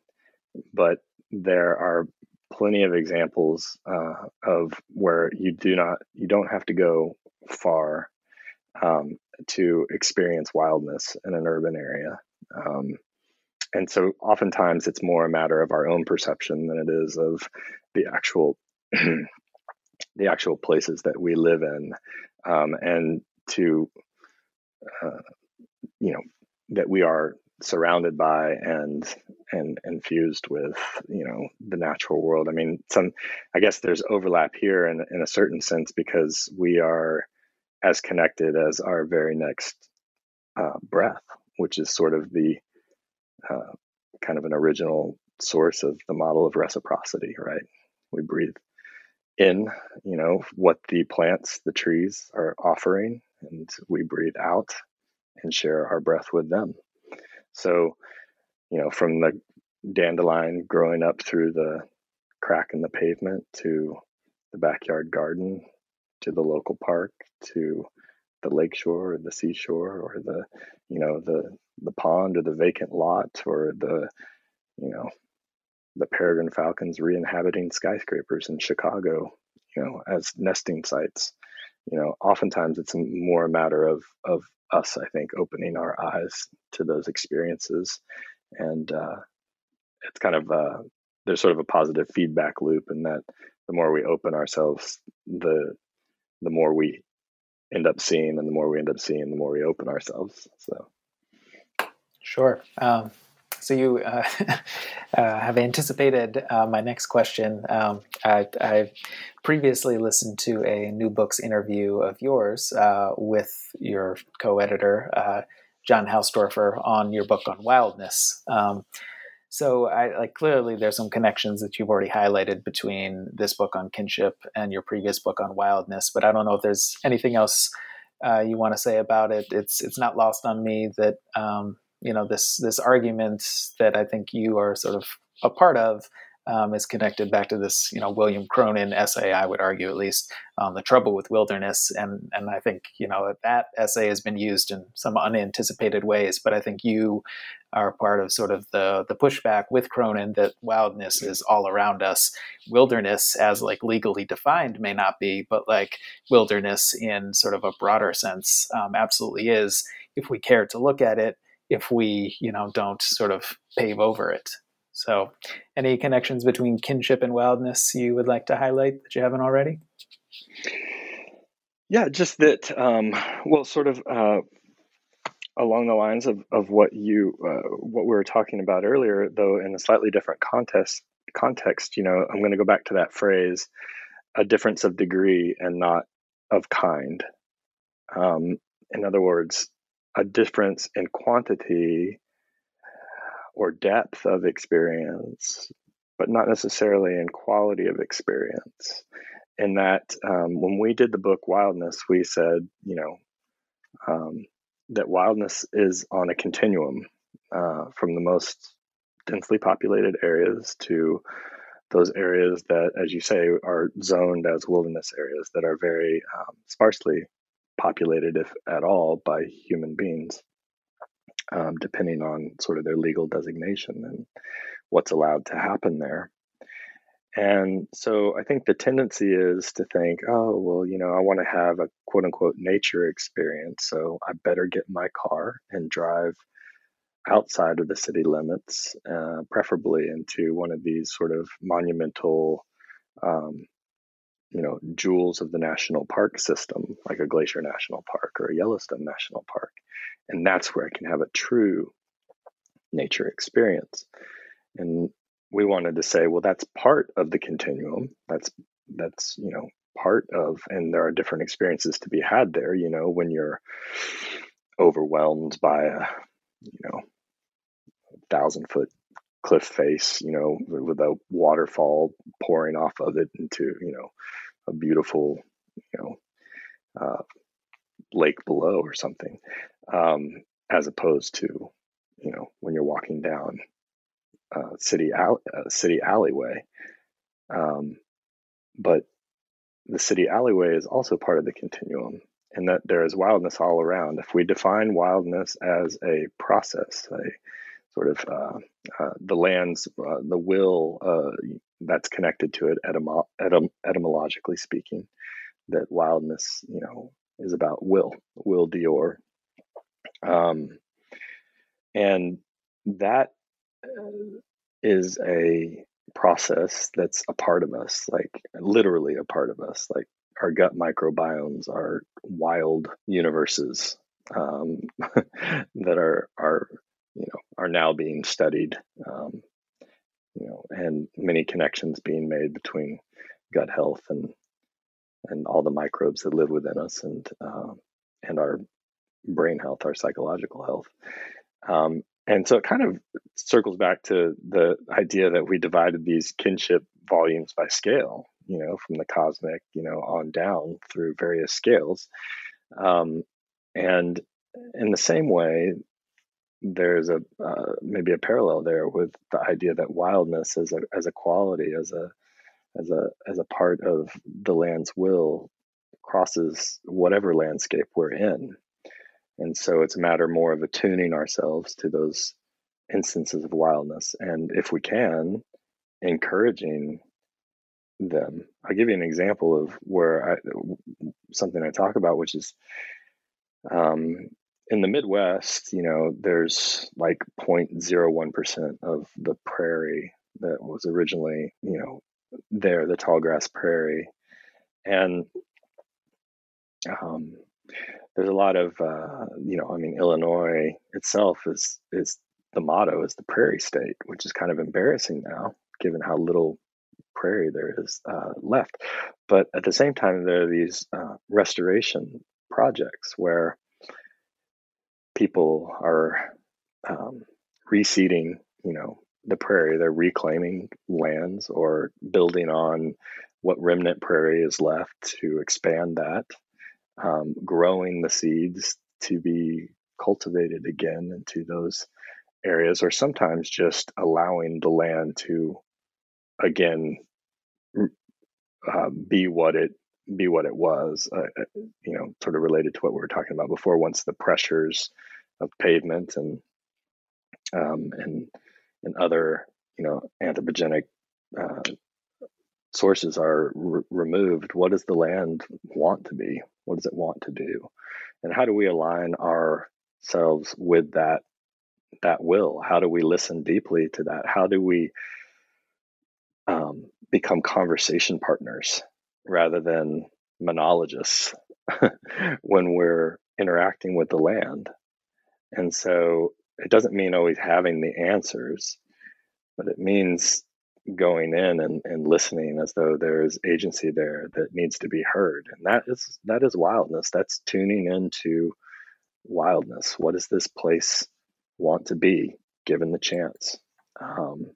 but there are plenty of examples uh, of where you do not you don't have to go far um, to experience wildness in an urban area. Um, and so oftentimes it's more a matter of our own perception than it is of the actual the actual places that we live in. Um, and to uh, you know that we are surrounded by and and infused with you know the natural world. I mean some i guess there's overlap here in, in a certain sense because we are as connected as our very next uh, breath which is sort of the uh, kind of an original source of the model of reciprocity, right? We breathe in, you know, what the plants, the trees are offering, and we breathe out and share our breath with them. So, you know, from the dandelion growing up through the crack in the pavement to the backyard garden to the local park to the lakeshore or the seashore or the you know the the pond or the vacant lot or the you know the peregrine falcons re-inhabiting skyscrapers in chicago you know as nesting sites. You know oftentimes it's more a matter of of us i think opening our eyes to those experiences. And uh, it's kind of uh, there's sort of a positive feedback loop in that the more we open ourselves the the more we end up seeing and the more we end up seeing the more we open ourselves. So Sure. Um, so you uh, uh, have anticipated uh, my next question. Um, I, have previously listened to a New Books interview of yours uh, with your co-editor uh, John Hausdoerffer on your book on wildness. Um, so I like clearly there's some connections that you've already highlighted between this book on kinship and your previous book on wildness, but I don't know if there's anything else uh, you want to say about it. It's it's not lost on me that um, you know this this argument that I think you are sort of a part of um, is connected back to this you know William Cronon essay. I would argue at least um, the trouble with wilderness, and and I think you know that essay has been used in some unanticipated ways. But I think you are part of sort of the the pushback with Cronon that wildness is all around us. Wilderness, as like legally defined, may not be, but like wilderness in sort of a broader sense, um, absolutely is. If we care to look at it if we, you know, don't sort of pave over it. So, any connections between kinship and wildness you would like to highlight that you haven't already? Yeah, just that. Um, well, sort of uh, along the lines of, of what you uh, what we were talking about earlier, though in a slightly different context. Context, you know, I'm going to go back to that phrase, a difference of degree and not of kind. Um, in other words, a difference in quantity or depth of experience, but not necessarily in quality of experience. In that, um, when we did the book Wildness, we said, you know, um, that wildness is on a continuum uh, from the most densely populated areas to those areas that, as you say, are zoned as wilderness areas that are very um, sparsely populated, if at all, by human beings, um, depending on sort of their legal designation and what's allowed to happen there. And so I think the tendency is to think, oh, well, you know, I want to have a quote unquote nature experience. So I better get my car and drive outside of the city limits, uh, preferably into one of these sort of monumental, um, you know, jewels of the national park system, like a Glacier National Park or a Yellowstone National Park. And that's where I can have a true nature experience. And we wanted to say, well, that's part of the continuum. That's that's you know part of, and there are different experiences to be had there. You know, when you're overwhelmed by a you know thousand foot cliff face, you know, with a waterfall pouring off of it into you know a beautiful you know uh, lake below or something, um, as opposed to you know when you're walking down uh, city al- uh, city alleyway. Um, but the city alleyway is also part of the continuum, in that there is wildness all around. If we define wildness as a process, a sort of uh, uh the land's uh, the will uh, that's connected to it etym- etym- etymologically speaking, that wildness, you know, is about will, will Dior. Um, and that is a process that's a part of us, like literally a part of us. Like our gut microbiomes are wild universes um, that are are you know are now being studied. Um, you know, and many connections being made between gut health and and all the microbes that live within us, and uh, and our brain health, our psychological health. Um, and so it kind of circles back to the idea that we divided these kinship volumes by scale, you know, from the cosmic, you know, on down through various scales. Um, and in the same way, there's a uh, maybe a parallel there with the idea that wildness as a as a quality, as a as a as a part of the land's will, crosses whatever landscape we're in. And so it's a matter more of attuning ourselves to those instances of wildness. And if we can, encouraging them. I'll give you an example of where I, something I talk about, which is um, in the Midwest, you know, there's like 0.01% of the prairie that was originally, you know, there, the tall grass prairie. And um, there's a lot of uh, you know i mean illinois itself is is the motto is the prairie state which is kind of embarrassing now given how little prairie there is uh, left but at the same time there are these uh, restoration projects where people are um, reseeding you know the prairie they're reclaiming lands or building on what remnant prairie is left to expand that um, growing the seeds to be cultivated again into those areas, or sometimes just allowing the land to again uh, be what it be what it was. Uh, uh, you know, sort of related to what we were talking about before. Once the pressures of pavement and um, and and other you know anthropogenic uh, sources are re- removed, what does the land want to be? What does it want to do? And how do we align ourselves with that that will? How do we listen deeply to that? How do we um, become conversation partners rather than monologists when we're interacting with the land? And so it doesn't mean always having the answers, but it means going in and, and listening as though there's agency there that needs to be heard. And that is that is wildness. That's tuning into wildness. What does this place want to be given the chance? Um,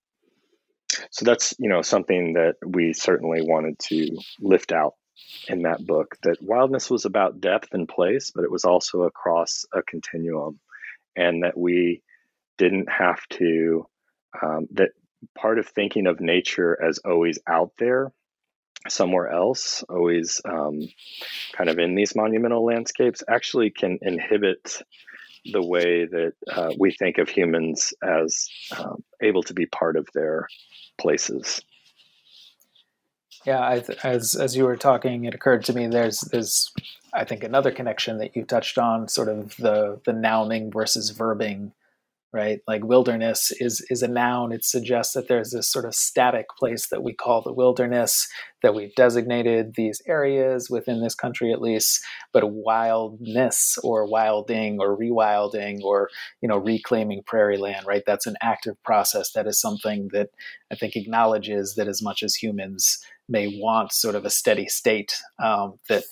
so that's you know something that we certainly wanted to lift out in that book that wildness was about depth and place but it was also across a continuum and that we didn't have to um, that part of thinking of nature as always out there somewhere else always um, kind of in these monumental landscapes actually can inhibit the way that uh, we think of humans as um, able to be part of their places. Yeah, I, as as you were talking, it occurred to me there's there's I think another connection that you touched on, sort of the the nouning versus verbing right? Like wilderness is is a noun. It suggests that there's this sort of static place that we call the wilderness, that we've designated these areas within this country at least, but wildness or wilding or rewilding or you know reclaiming prairie land, right? That's an active process. That is something that I think acknowledges that as much as humans may want sort of a steady state, um, that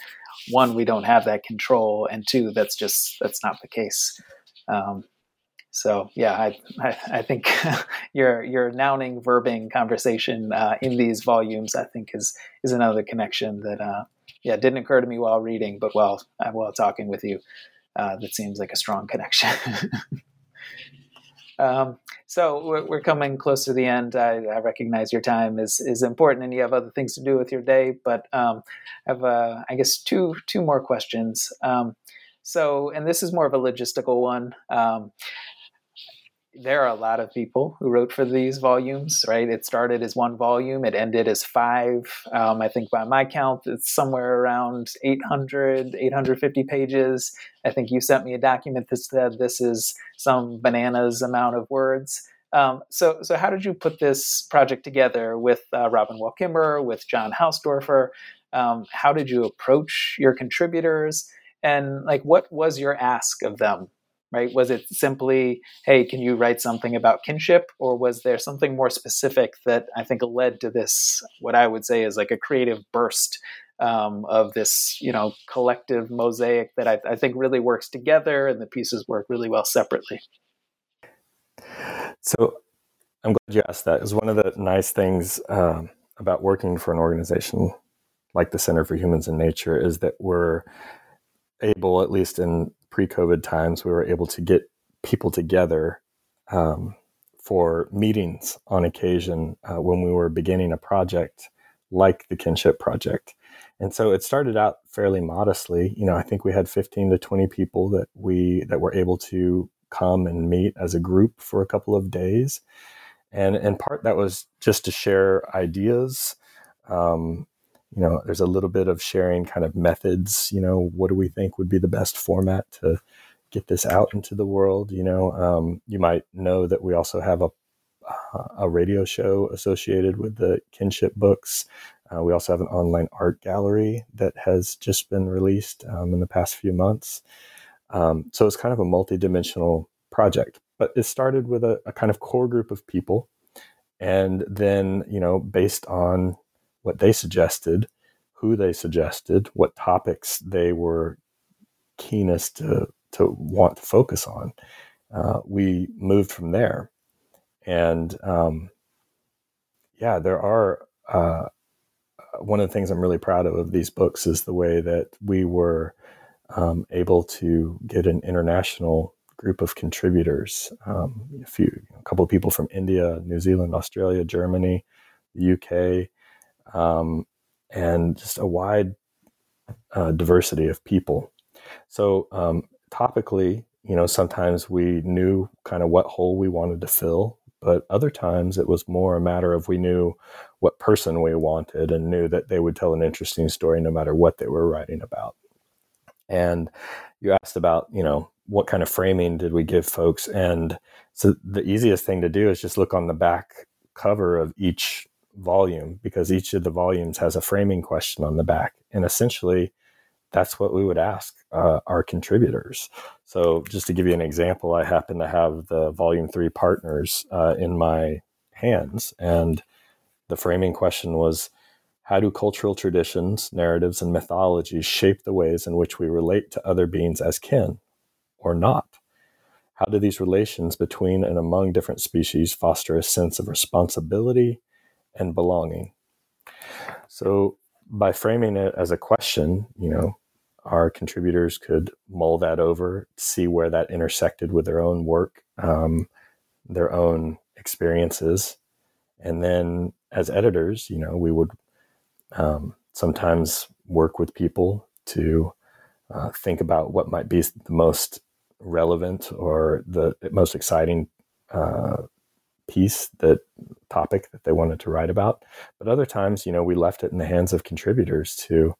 one we don't have that control, and two that's just that's not the case. Um, so yeah, I I, I think your your nouning verbing conversation uh, in these volumes I think is is another connection that uh, yeah didn't occur to me while reading, but while uh, while talking with you, uh, that seems like a strong connection. um, so we're, we're, coming close to the end. I, I, recognize your time is is important, and you have other things to do with your day. But um, I have uh, I guess two two more questions. Um, so, and this is more of a logistical one. Um, there are a lot of people who wrote for these volumes, right? It started as one volume, it ended as five. Um, I think by my count, it's somewhere around 800, 850 pages. I think you sent me a document that said this is some bananas amount of words. Um, so, so how did you put this project together with uh, Robin Wall Kimmerer, with John Hausdoerffer? Um, how did you approach your contributors? And like, what was your ask of them right? Was it simply, hey, can you write something about kinship? Or was there something more specific that I think led to this, what I would say is like a creative burst um, of this, you know, collective mosaic that I, I, think really works together and the pieces work really well separately? So I'm glad you asked that. One of the nice things um, about working for an organization like the Center for Humans and Nature is that we're able, at least in pre-COVID times, we were able to get people together um, for meetings on occasion uh, when we were beginning a project like the Kinship Project. And so it started out fairly modestly. You know, I think we had 15 to 20 people that we that were able to come and meet as a group for a couple of days. And in part that was just to share ideas, um, you know there's a little bit of sharing kind of methods you know what do we think would be the best format to get this out into the world you know? Um, you might know that we also have a a radio show associated with the kinship books. Uh, we also have an online art gallery that has just been released um, in the past few months. Um, so it's kind of a multi-dimensional project but it started with a, a kind of core group of people. And then you know based on what they suggested, who they suggested, what topics they were keenest to, to want to focus on. Uh, we moved from there. And um, yeah, there are, uh, one of the things I'm really proud of of these books is the way that we were um, able to get an international group of contributors. Um, a few, a couple of people from India, New Zealand, Australia, Germany, the UK, um, and just a wide uh, diversity of people. So, um, topically, you know, sometimes we knew kind of what hole we wanted to fill, but other times it was more a matter of we knew what person we wanted and knew that they would tell an interesting story no matter what they were writing about. And you asked about, you know, what kind of framing did we give folks? And so the easiest thing to do is just look on the back cover of each volume because each of the volumes has a framing question on the back. And essentially, that's what we would ask uh, our contributors. So, just to give you an example, I happen to have the volume three partners uh, in my hands. And the framing question was how do cultural traditions, narratives, and mythologies shape the ways in which we relate to other beings as kin or not? How do these relations between and among different species foster a sense of responsibility and belonging? So, by framing it as a question, you know, our contributors could mull that over, see where that intersected with their own work, um, their own experiences, and then as editors, you know, we would um, sometimes work with people to uh, think about what might be the most relevant or the most exciting uh, piece that topic that they wanted to write about. But other times you know we left it in the hands of contributors to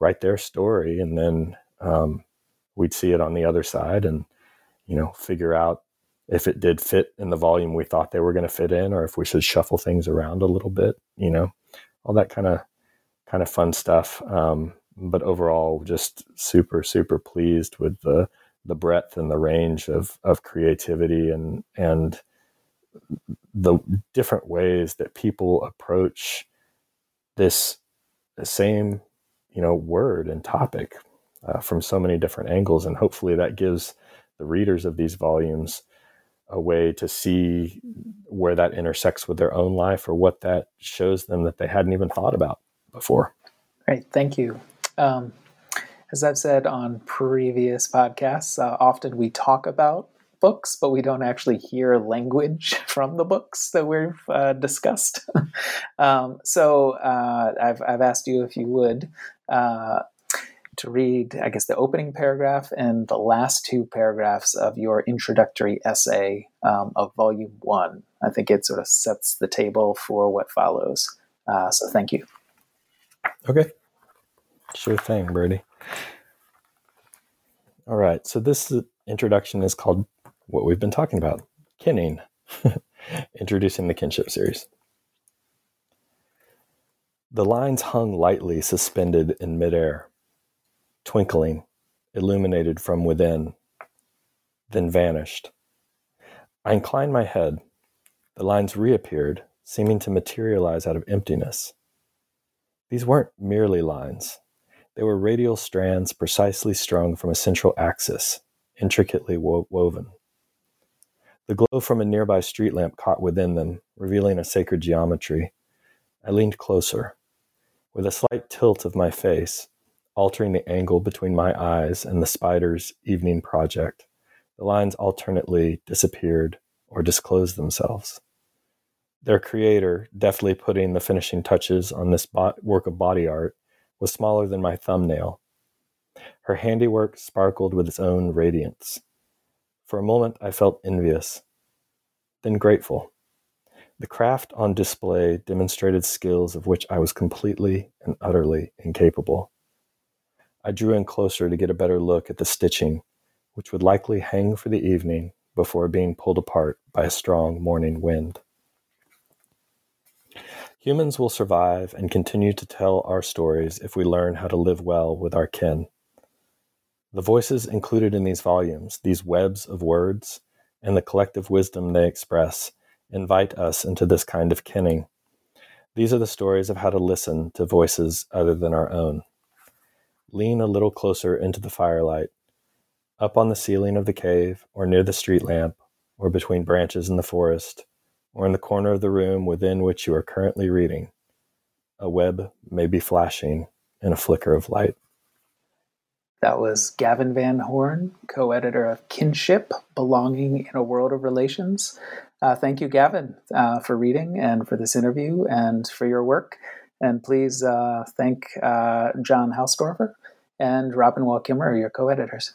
write their story and then um, we'd see it on the other side and you know figure out if it did fit in the volume we thought they were going to fit in or if we should shuffle things around a little bit you know all that kind of kind of fun stuff. Um, but overall just super super pleased with the the breadth and the range of of creativity and and the different ways that people approach this same you know word and topic uh, from so many different angles. And hopefully that gives the readers of these volumes a way to see where that intersects with their own life or what that shows them that they hadn't even thought about before. Great. Thank you. Um, as i've said on previous podcasts uh, often we talk about books, but we don't actually hear language from the books that we've uh, discussed. um, so uh, I've, I've asked you if you would uh, to read, I guess, the opening paragraph and the last two paragraphs of your introductory essay um, of volume one. I think it sort of sets the table for what follows. Uh, so thank you. Okay. Sure thing, Brady. All right. So this introduction is called what we've been talking about kinning, introducing the kinship series. The lines hung lightly suspended in midair, twinkling, illuminated from within, then vanished. I inclined my head. The lines reappeared, seeming to materialize out of emptiness. These weren't merely lines. They were radial strands precisely strung from a central axis, intricately wo- woven. The glow from a nearby street lamp caught within them, revealing a sacred geometry. I leaned closer. With a slight tilt of my face, altering the angle between my eyes and the spider's evening project, the lines alternately disappeared or disclosed themselves. Their creator, deftly putting the finishing touches on this work of body art, was smaller than my thumbnail. Her handiwork sparkled with its own radiance. For a moment, I felt envious, then grateful. The craft on display demonstrated skills of which I was completely and utterly incapable. I drew in closer to get a better look at the stitching, which would likely hang for the evening before being pulled apart by a strong morning wind. Humans will survive and continue to tell our stories if we learn how to live well with our kin. The voices included in these volumes, these webs of words, and the collective wisdom they express, invite us into this kind of kinning. These are the stories of how to listen to voices other than our own. Lean a little closer into the firelight, up on the ceiling of the cave, or near the street lamp, or between branches in the forest, or in the corner of the room within which you are currently reading. A web may be flashing in a flicker of light. That was Gavin Van Horn, co editor of Kinship Belonging in a World of Relations. Uh, thank you, Gavin, uh, for reading and for this interview and for your work. And please uh, thank uh, John Hausdoerffer and Robin Wall your co editors.